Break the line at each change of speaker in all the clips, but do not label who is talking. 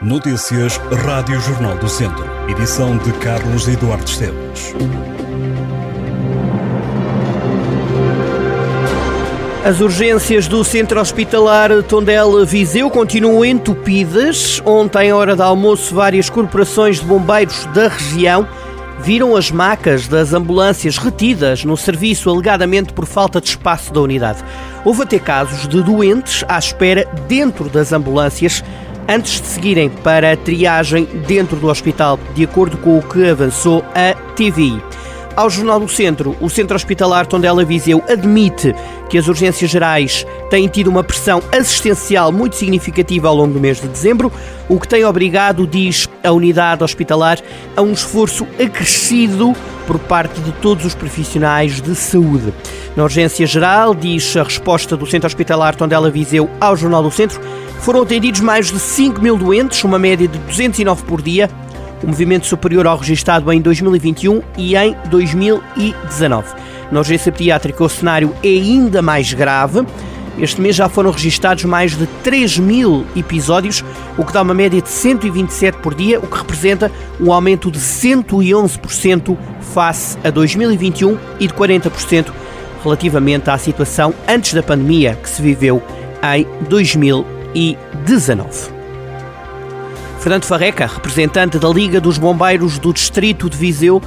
Notícias Rádio Jornal do Centro. Edição de Carlos Eduardo Esteves.
As urgências do Centro Hospitalar Tondela Viseu continuam entupidas. Ontem, hora de almoço, várias corporações de bombeiros da região viram as macas das ambulâncias retidas no serviço alegadamente por falta de espaço da unidade. Houve até casos de doentes à espera dentro das ambulâncias antes de seguirem para a triagem dentro do hospital, de acordo com o que avançou a TVI. Ao Jornal do Centro, o Centro Hospitalar Tondela Viseu admite que as urgências gerais têm tido uma pressão assistencial muito significativa ao longo do mês de dezembro, o que tem obrigado, diz a unidade hospitalar, a um esforço acrescido por parte de todos os profissionais de saúde. Na urgência geral, diz a resposta do Centro Hospitalar Tondela Viseu ao Jornal do Centro, foram atendidos mais de 5 mil doentes, uma média de 209 por dia, um movimento superior ao registado em 2021 e em 2019. Na urgência pediátrica, o cenário é ainda mais grave. Este mês já foram registados mais de 3 mil episódios, o que dá uma média de 127 por dia, o que representa um aumento de 111% face a 2021 e de 40% relativamente à situação antes da pandemia que se viveu em 2019. Fernando Farreca, representante da Liga dos Bombeiros do Distrito de Viseu,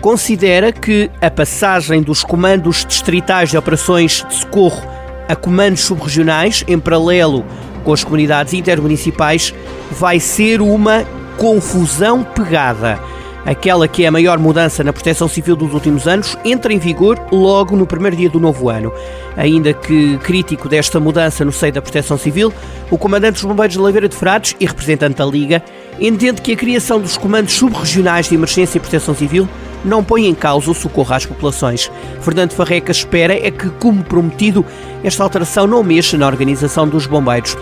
considera que a passagem dos comandos distritais de operações de socorro a comandos subregionais, em paralelo com as comunidades intermunicipais, vai ser uma confusão pegada. Aquela que é a maior mudança na proteção civil dos últimos anos entra em vigor logo no primeiro dia do novo ano. Ainda que crítico desta mudança no seio da proteção civil, o comandante dos Bombeiros de Oliveira de Frades e representante da Liga entende que a criação dos comandos subregionais de emergência e proteção civil não põe em causa o socorro às populações. Fernando Farreca espera é que, como prometido, esta alteração não mexa na organização dos bombeiros.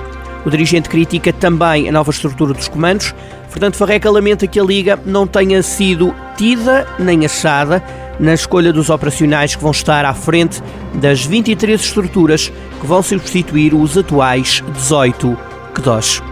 O dirigente critica também a nova estrutura dos comandos. Fernando Farreca lamenta que a Liga não tenha sido tida nem achada na escolha dos operacionais que vão estar à frente das 23 estruturas que vão substituir os atuais 18 QDOS.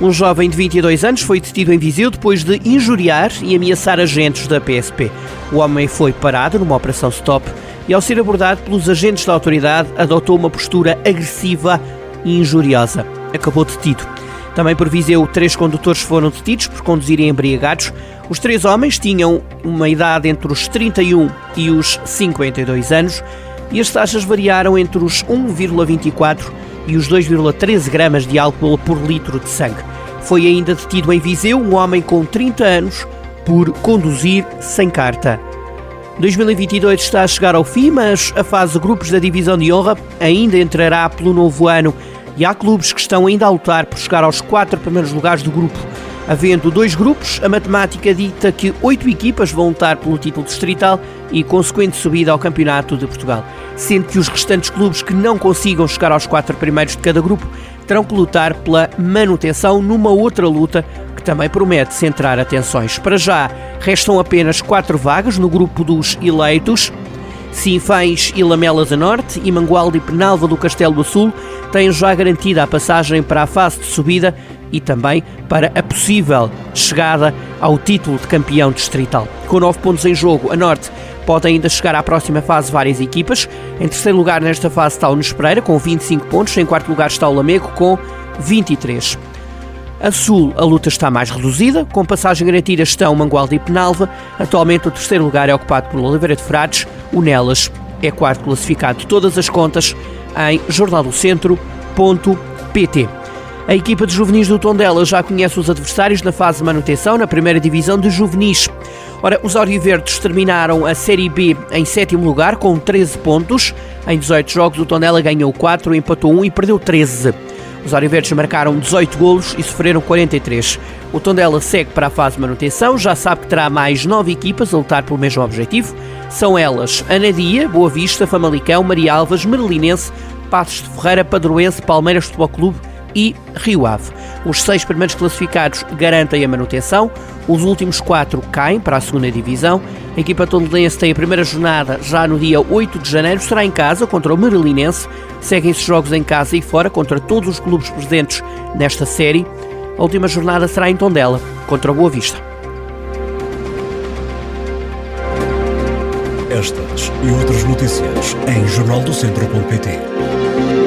Um jovem de 22 anos foi detido em Viseu depois de injuriar e ameaçar agentes da PSP. O homem foi parado numa operação stop e, ao ser abordado pelos agentes da autoridade, adotou uma postura agressiva e injuriosa. Acabou detido. Também por Viseu, três condutores foram detidos por conduzirem embriagados. Os três homens tinham uma idade entre os 31 e os 52 anos e as taxas variaram entre os 1,24 e os 2,13 gramas de álcool por litro de sangue. Foi ainda detido em Viseu um homem com 30 anos por conduzir sem carta. 2022 está a chegar ao fim, mas a fase de grupos da Divisão de Honra ainda entrará pelo novo ano e há clubes que estão ainda a lutar por chegar aos quatro primeiros lugares do grupo. Havendo dois grupos, a matemática dita que oito equipas vão lutar pelo título distrital e consequente subida ao Campeonato de Portugal, sendo que os restantes clubes que não consigam chegar aos quatro primeiros de cada grupo terão que lutar pela manutenção numa outra luta que também promete centrar atenções. Para já, restam apenas quatro vagas no grupo dos eleitos. Sinfães e Lamelas a Norte e Mangualde e Penalva do Castelo do Sul têm já garantida a passagem para a fase de subida e também para a possível chegada ao título de campeão distrital. Com nove pontos em jogo, a Norte pode ainda chegar à próxima fase várias equipas. Em terceiro lugar nesta fase está o Nunes com 25 pontos, em quarto lugar está o Lamego com 23. A Sul, a luta está mais reduzida, com passagem garantida estão Mangualde e Penalva. Atualmente o terceiro lugar é ocupado por Oliveira de Frades, o Nelas é quarto classificado todas as contas em jornaldocentro.pt. A equipa de juvenis do Tondela já conhece os adversários na fase de manutenção na primeira divisão de juvenis. Ora, os Auriverdes terminaram a Série B em sétimo lugar com 13 pontos. Em 18 jogos, o Tondela ganhou 4, empatou 1 e perdeu 13. Os Auriverdes marcaram 18 golos e sofreram 43. O Tondela segue para a fase de manutenção, já sabe que terá mais 9 equipas a lutar pelo mesmo objetivo. São elas Anadia, Boa Vista, Famalicão, Maria Alves, Merlinense, Passos de Ferreira, Padroense, Palmeiras Futebol Clube e Rio Ave. Os seis primeiros classificados garantem a manutenção, os últimos quatro caem para a segunda divisão. A equipa tondelense tem a primeira jornada já no dia 8 de janeiro, será em casa contra o Marilinense. Seguem-se jogos em casa e fora contra todos os clubes presentes nesta série. A última jornada será em Tondela, contra o Boa Vista.
Estas e outras notícias em jornaldocentro.pt